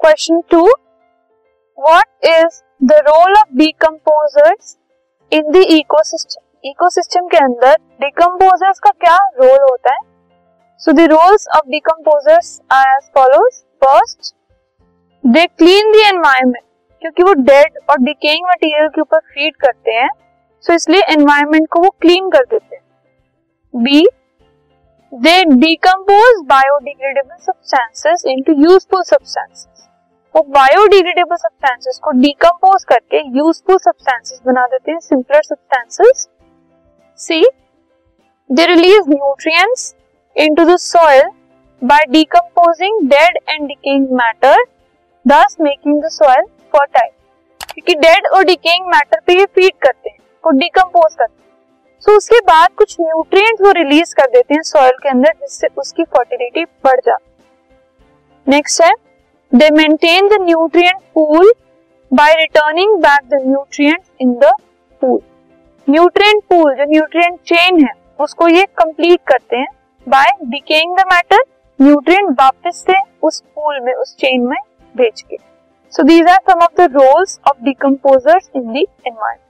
Question two what is the role of decomposers in the ecosystem ecosystem के अंदर decomposers का क्या role होता है? So the roles of decomposers are as follows first they clean the environment क्योंकि वो dead और decaying material के ऊपर फ़ीड करते हैं सो so इसलिए एनवायरमेंट को वो क्लीन कर देते हैं. B they decompose biodegradable substances into useful substances वो बायोडिग्रेडेबल सब्सटेंसेस को डिकम्पोज करके यूजफुल सब्सटेंसेस बना देते हैं simpler substances C they release nutrients into the soil by decomposing dead and decaying matter thus making the soil fertile क्योंकि dead और decaying matter पे ये फ़ीड करते हैं को डिकम्पोज करते हैं। सो so, उसके बाद कुछ न्यूट्रिएंट्स वो रिलीज़ कर देते हैं सॉइल के अंदर जिससे उसकी फर्टिलिटी बढ़ जाती नेक्स्ट है they maintain the nutrient pool by returning back the nutrients in the pool nutrient pool जो न्यूट्रिएंट चेन है, उसको ये कंप्लीट करते हैं by decaying the matter nutrient वापस से उस पूल में, उस चेन में भेज के। So these are some of the roles of decomposers in the environment